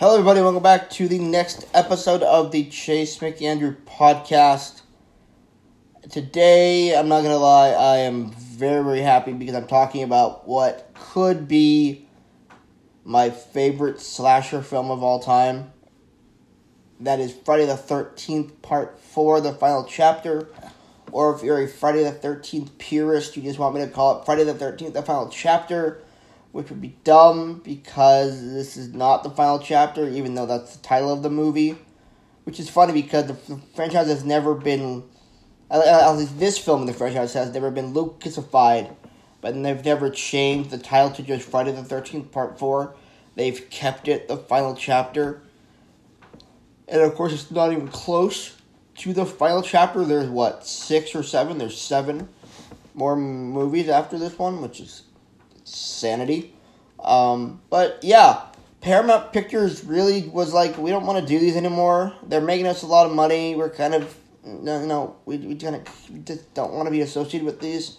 Hello, everybody. Welcome back to the next episode of the Chase McAndrew podcast. Today, I'm not going to lie, I am very, very happy because I'm talking about what could be my favorite slasher film of all time. That is Friday the 13th, Part 4, the final chapter. Or if you're a Friday the 13th purist, you just want me to call it Friday the 13th, the final chapter which would be dumb because this is not the final chapter, even though that's the title of the movie. Which is funny because the, the franchise has never been, at least this film in the franchise has never been Lucasified, but they've never changed the title to just Friday the 13th Part 4. They've kept it the final chapter. And of course, it's not even close to the final chapter. There's what, six or seven? There's seven more movies after this one, which is sanity. Um, but yeah, Paramount Pictures really was like, we don't want to do these anymore. They're making us a lot of money. We're kind of, you know, we, we, kind of, just don't want to be associated with these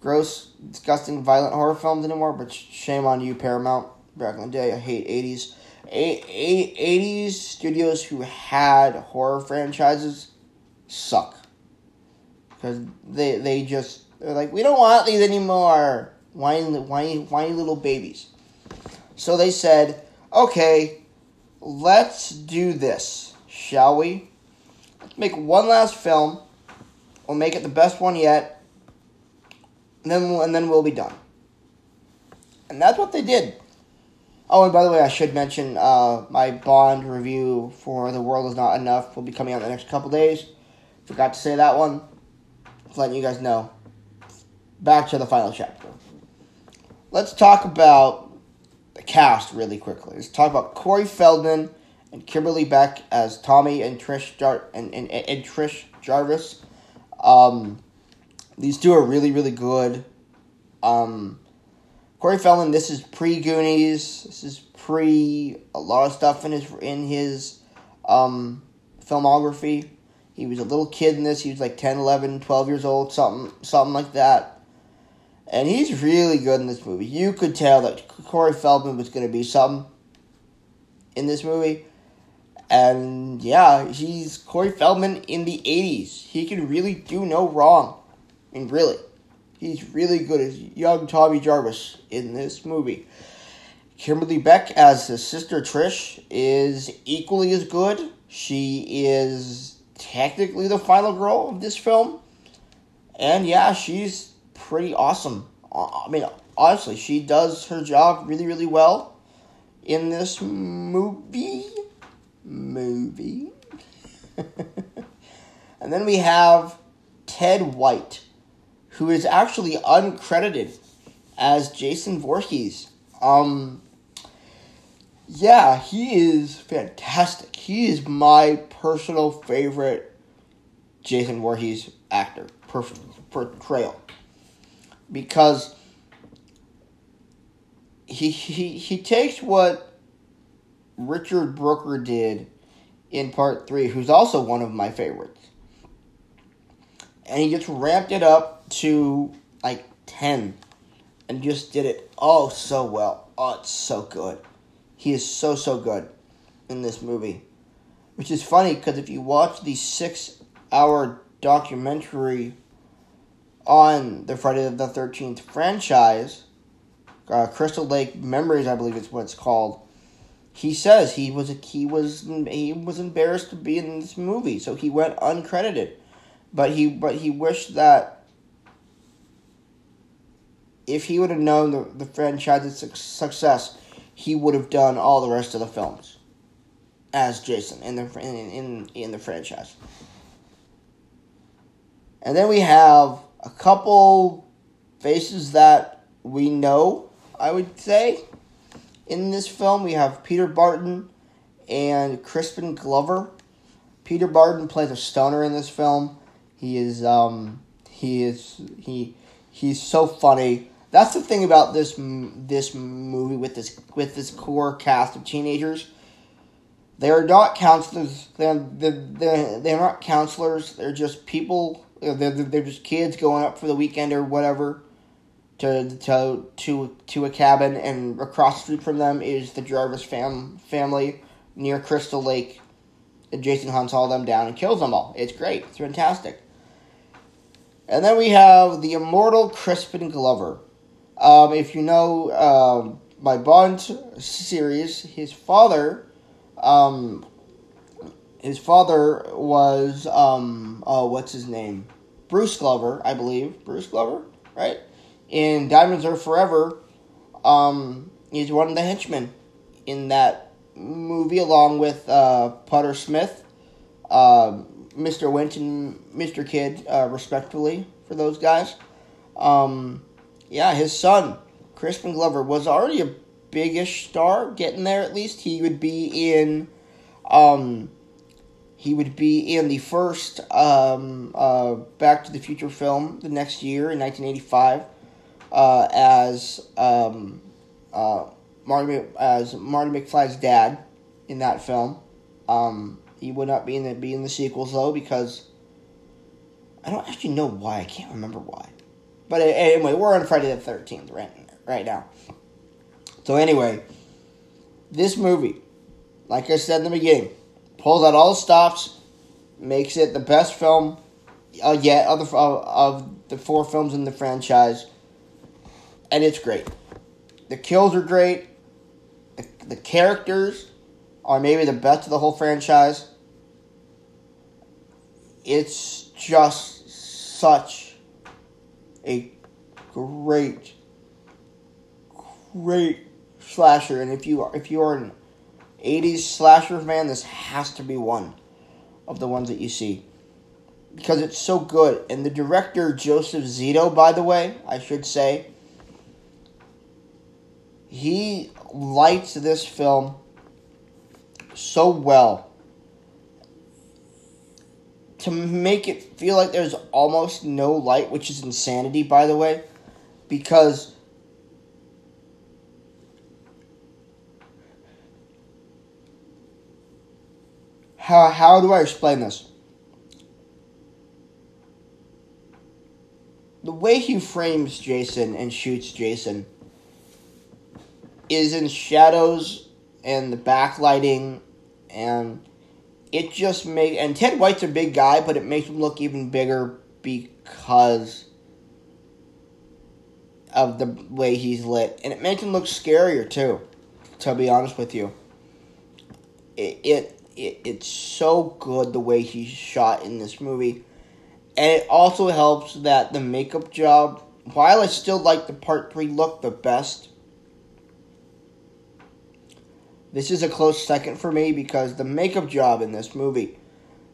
gross, disgusting, violent horror films anymore. But shame on you, Paramount. Back in the day, I hate 80s. A- a- 80s studios who had horror franchises suck. Because they, they just, they're like, we don't want these anymore whiny, whiny, whiny little babies. So they said, okay, let's do this, shall we? Let's make one last film. We'll make it the best one yet. And then, we'll, and then we'll be done. And that's what they did. Oh, and by the way, I should mention uh, my Bond review for The World Is Not Enough will be coming out in the next couple days. Forgot to say that one. Just letting you guys know. Back to the final chapter let's talk about the cast really quickly. Let's talk about Corey Feldman and Kimberly Beck as Tommy and Trish Jar- and, and, and Trish Jarvis. Um, these two are really really good. Um, Corey Feldman, this is pre Goonies. This is pre a lot of stuff in his in his um, filmography. He was a little kid in this. He was like 10, 11, 12 years old, something something like that. And he's really good in this movie. You could tell that Corey Feldman was going to be some in this movie. And yeah, he's Corey Feldman in the 80s. He can really do no wrong. I mean, really. He's really good as young Tommy Jarvis in this movie. Kimberly Beck as his sister Trish is equally as good. She is technically the final girl of this film. And yeah, she's pretty awesome. Uh, I mean, honestly, she does her job really, really well in this movie. Movie. and then we have Ted White, who is actually uncredited as Jason Voorhees. Um, yeah, he is fantastic. He is my personal favorite Jason Voorhees actor portrayal because he he he takes what Richard Brooker did in part three, who's also one of my favorites, and he just ramped it up to like ten, and just did it oh so well. Oh, it's so good. He is so so good in this movie, which is funny because if you watch the six-hour documentary on the Friday the Thirteenth franchise, uh, Crystal Lake Memories, I believe it's what it's called. He says he was a, he was he was embarrassed to be in this movie, so he went uncredited. But he but he wished that if he would have known the, the franchise's success, he would have done all the rest of the films as Jason in the in in, in the franchise. And then we have a couple faces that we know, I would say. In this film, we have Peter Barton and Crispin Glover. Peter Barton plays a stoner in this film. He is um he is he he's so funny. That's the thing about this this movie with this with this core cast of teenagers. They are not counselors. They're, they're, they're, they're not counselors. They're just people they're, they're just kids going up for the weekend or whatever. to to to to a cabin, and across the street from them is the Jarvis fam family near Crystal Lake. And Jason hunts all them down and kills them all. It's great. It's fantastic. And then we have the immortal Crispin Glover. Um, if you know um, my Bond series, his father, um, his father was um, oh, what's his name? Bruce Glover, I believe. Bruce Glover, right? In Diamonds Are Forever, um, he's one of the henchmen in that movie, along with uh, Smith, uh, Mr. Winton, Mr. Kidd, uh, respectively, for those guys. Um, yeah, his son, Crispin Glover, was already a biggish star, getting there at least. He would be in. Um, he would be in the first um, uh, Back to the Future film the next year in 1985 uh, as um, uh, Marty as Marty McFly's dad in that film. Um, he would not be in the be in the sequels though because I don't actually know why. I can't remember why. But anyway, we're on Friday the Thirteenth right right now. So anyway, this movie, like I said in the beginning, pulls out all the stops, makes it the best film uh, yet of the, of, of the four films in the franchise, and it's great. The kills are great. The, the characters are maybe the best of the whole franchise. It's just such a great, great slasher, and if you are if you are an 80s slasher fan, this has to be one of the ones that you see. Because it's so good. And the director, Joseph Zito, by the way, I should say, he lights this film so well to make it feel like there's almost no light, which is insanity, by the way, because how how do I explain this? The way he frames Jason and shoots Jason is in shadows and the backlighting and it just make and Ted White's a big guy, but it makes him look even bigger because of the way he's lit, and it makes him look scarier too. To be honest with you, it it it, it's so good the way he's shot in this movie. And it also helps that the makeup job, while I still like the part 3 look the best, this is a close second for me because the makeup job in this movie,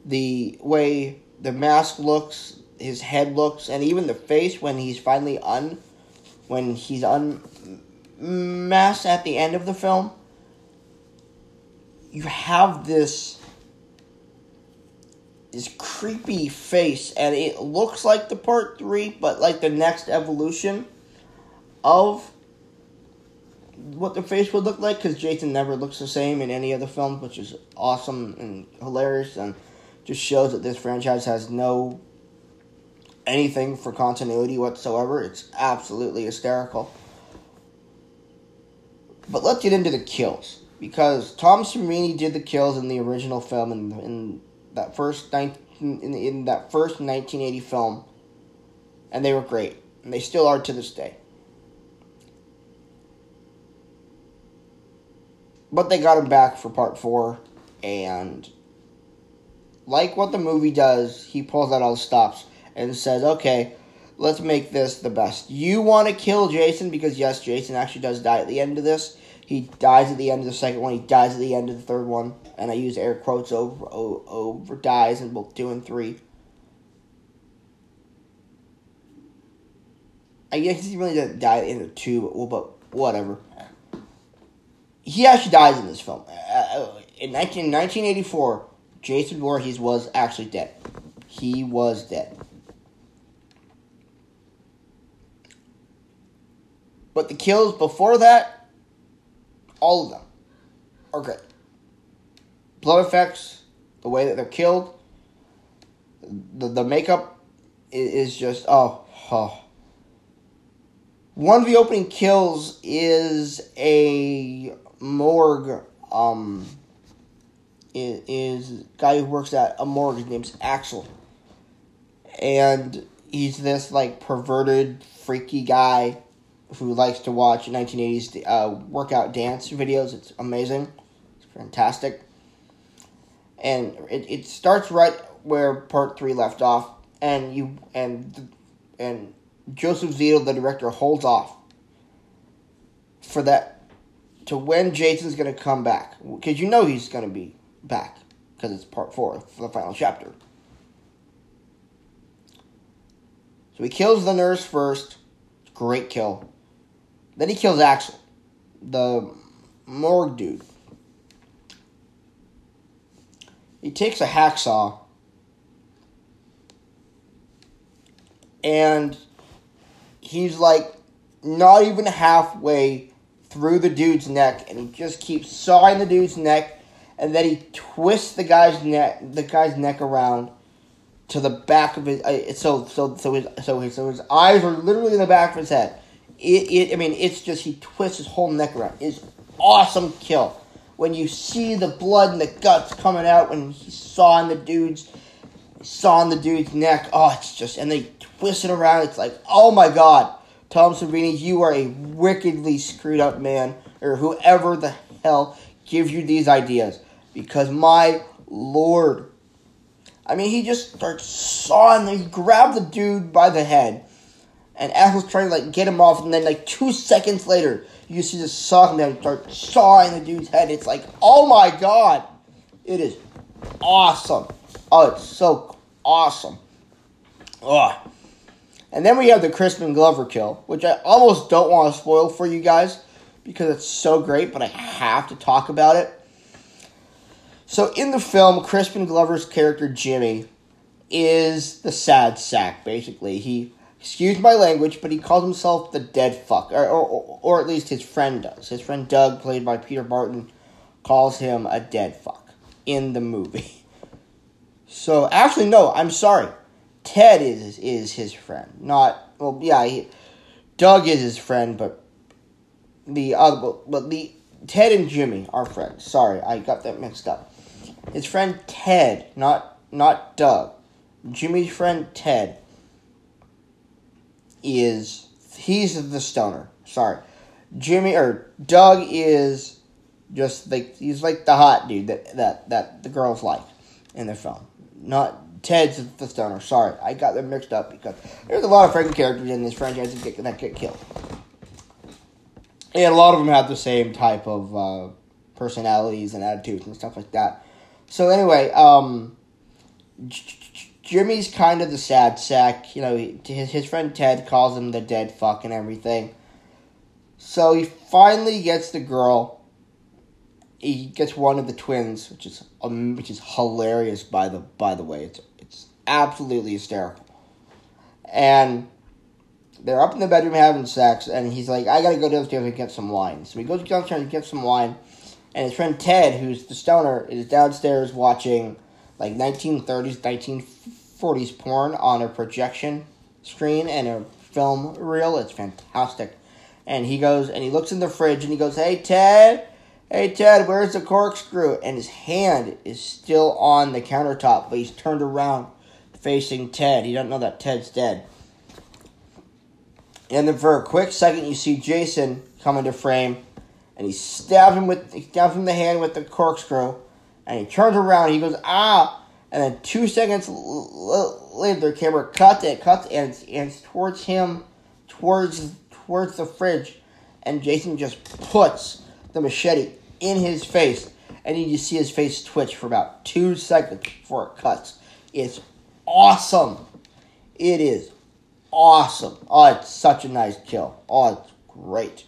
the way the mask looks, his head looks, and even the face when he's finally un, when he's unmasked at the end of the film, you have this this creepy face and it looks like the part 3 but like the next evolution of what the face would look like because Jason never looks the same in any other the films, which is awesome and hilarious and just shows that this franchise has no anything for continuity whatsoever. It's absolutely hysterical. But let's get into the kills because Tom Savini did the kills in the original film in, in that first in, in that first 1980 film, and they were great, and they still are to this day. But they got him back for part four, and like what the movie does, he pulls out all the stops and says, "Okay, let's make this the best. You want to kill Jason because yes, Jason actually does die at the end of this." He dies at the end of the second one. He dies at the end of the third one, and I use air quotes over over, over dies in both two and three. I guess he really didn't die at the end of two, but, well, but whatever. He actually dies in this film. Uh, in 19, 1984, Jason Voorhees was actually dead. He was dead. But the kills before that, all of them are good. Blood effects, the way that they're killed, the the makeup is just oh oh. One of the opening kills is a morgue. Um, is, guy who works at a morgue. His name's Axel, and he's this like perverted, freaky guy who likes to watch 1980s uh, workout dance videos. It's amazing. It's fantastic. And it, it starts right where part three left off, and you and and Joseph Zito, the director, holds off for that to when Jason's gonna come back because you know he's gonna be back because it's part four the final chapter. So he kills the nurse first. Great kill. Then he kills Axel, the morgue dude. He takes a hacksaw and he's like not even halfway through the dude's neck and he just keeps sawing the dude's neck and then he twists the guy's neck the guy's neck around to the back of his uh, so so so his so his, so his eyes are literally in the back of his head it, it I mean, it's just he twists his whole neck around. It's awesome kill. When you see the blood and the guts coming out when he's sawing the dude's sawing the dude's neck, oh, it's just and they twist it around. It's like, oh my god, Tom Savini, you are a wickedly screwed up man, or whoever the hell gives you these ideas, because my lord. I mean, he just starts sawing. He grabbed the dude by the head and Axel's trying to like get him off, and then like two seconds later, you see the him down, start sawing the dude's head. It's like, oh my god, it is awesome. Oh, it's so awesome. Oh. And then we have the Crispin Glover kill, which I almost don't want to spoil for you guys because it's so great, but I have to talk about it. So in the film, Crispin Glover's character Jimmy is the sad sack. Basically, he excuse my language, but he calls himself the dead fuck, or, or, or at least his friend does. His friend Doug, played by Peter Barton, calls him a dead fuck in the movie. So actually, no, I'm sorry. Ted is is his friend, not well. Yeah, he, Doug is his friend, but the other, but the Ted and Jimmy are friends. Sorry, I got that mixed up. His friend Ted, not not Doug. Jimmy's friend Ted is he's the stoner. Sorry, Jimmy or Doug is just like he's like the hot dude that that that the girls like in the film. Not Ted's the stoner. Sorry, I got them mixed up because there's a lot of freaking characters in this franchise that get, that get killed, and a lot of them have the same type of uh, personalities and attitudes and stuff like that. So anyway, um, Jimmy's kind of the sad sack. You know, his, his friend Ted calls him the dead fuck and everything. So he finally gets the girl. He gets one of the twins, which is um, which is hilarious. By the by the way, it's it's absolutely hysterical. And they're up in the bedroom having sex, and he's like, "I gotta go downstairs and get some wine." So he goes downstairs and gets some wine, and his friend Ted, who's the stoner, is downstairs watching like 1930s, 1940s porn on a projection screen and a film reel. It's fantastic. And he goes and he looks in the fridge and he goes, Hey, Ted, hey, Ted, where's the corkscrew? And his hand is still on the countertop, but he's turned around facing Ted. He doesn't know that Ted's dead. And then for a quick second, you see Jason come into frame, and he stabs him with he stabs him the hand with the corkscrew, and he turns around. he goes ah, and then two seconds later, the camera cuts it, cuts and and towards him, towards towards the fridge, and Jason just puts the machete in his face, and you just see his face twitch for about two seconds before it cuts. It's awesome. It is awesome. Oh, it's such a nice kill. Oh, it's great.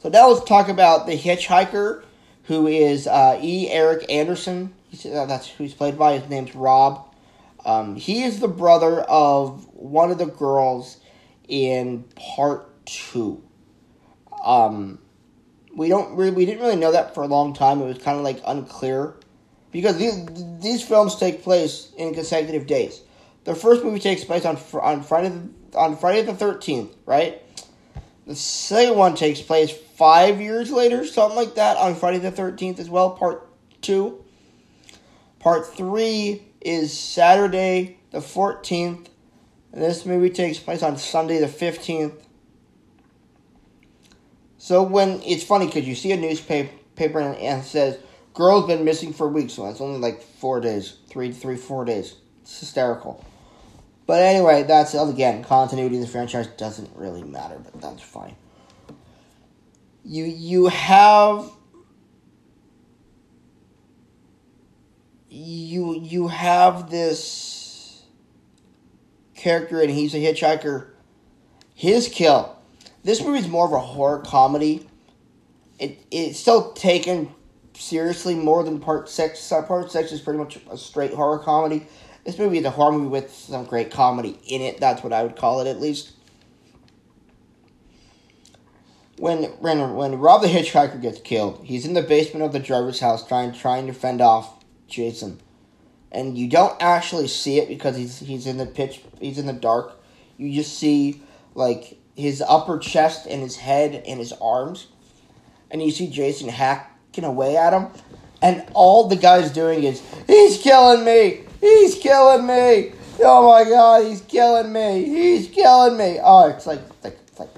So now let's talk about the hitchhiker who is uh, E. Eric Anderson. He's, uh, that's who he's played by. His name's Rob. Um, he is the brother of one of the girls in part two. Um, we don't really, we didn't really know that for a long time. It was kind of like unclear because these, these films take place in consecutive days. The first movie takes place on on Friday the, on Friday the thirteenth, right? The second one takes place five years later, something like that, on Friday the 13th as well, part two. Part three is Saturday the 14th. And this movie takes place on Sunday the 15th. So when it's funny because you see a newspaper and it says girl's been missing for weeks, so it's only like four days, three, three, four days. It's hysterical. But anyway, that's again continuity of the franchise doesn't really matter, but that's fine. You you have you you have this character and he's a hitchhiker. His kill. This movie is more of a horror comedy. It it's still taken seriously more than part six. Part six is pretty much a straight horror comedy. This movie is a horror movie with some great comedy in it. That's what I would call it, at least. When when when Rob the Hitchhiker gets killed, he's in the basement of the driver's house trying trying to fend off Jason, and you don't actually see it because he's he's in the pitch he's in the dark. You just see like his upper chest and his head and his arms, and you see Jason hacking away at him, and all the guy's doing is he's killing me, he's killing me. Oh my god, he's killing me, he's killing me. Oh, it's like like like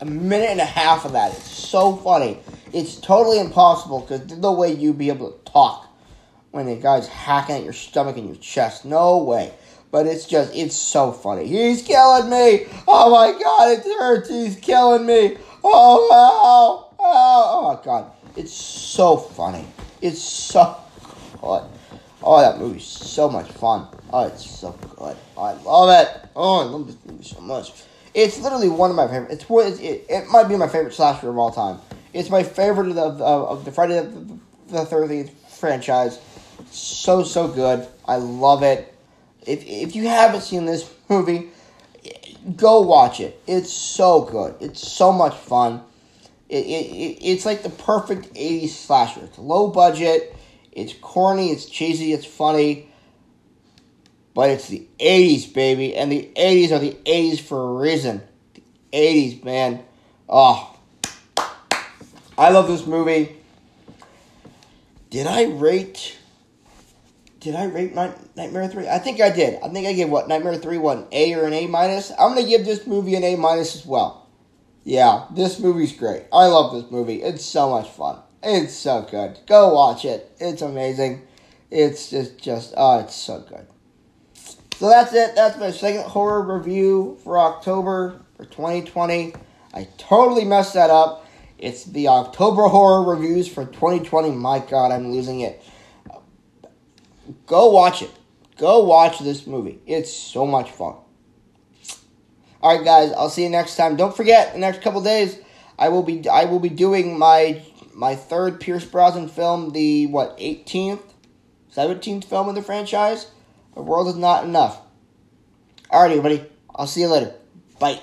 a minute and a half of that. It's so funny. It's totally impossible because there's no way you'd be able to talk when the guy's hacking at your stomach and your chest. No way. But it's just, it's so funny. He's killing me. Oh my god, it hurts. He's killing me. Oh, oh, oh, oh god. It's so funny. It's so good. Oh, that movie's so much fun. Oh, it's so good. I love it. Oh, I love this movie so much. It's literally one of my favorite. It's it, it might be my favorite slasher of all time. It's my favorite of the of, of the Friday the Thirteenth franchise. So so good. I love it. If if you haven't seen this movie, go watch it. It's so good. It's so much fun. It, it, it's like the perfect 80s slasher. It's low budget, it's corny, it's cheesy, it's funny. But it's the 80s, baby. And the 80s are the 80s for a reason. The 80s, man. Oh. I love this movie. Did I rate did I rate Night, Nightmare 3? I think I did. I think I gave what? Nightmare 3 what? A or an A minus? I'm to give this movie an A minus as well. Yeah, this movie's great. I love this movie. It's so much fun. It's so good. Go watch it. It's amazing. It's just, just, oh, it's so good. So that's it. That's my second horror review for October for 2020. I totally messed that up. It's the October horror reviews for 2020. My God, I'm losing it. Go watch it. Go watch this movie. It's so much fun. All right, guys. I'll see you next time. Don't forget, the next couple days, I will be I will be doing my my third Pierce Brosnan film, the what 18th, 17th film in the franchise. The world is not enough. All right, everybody. I'll see you later. Bye.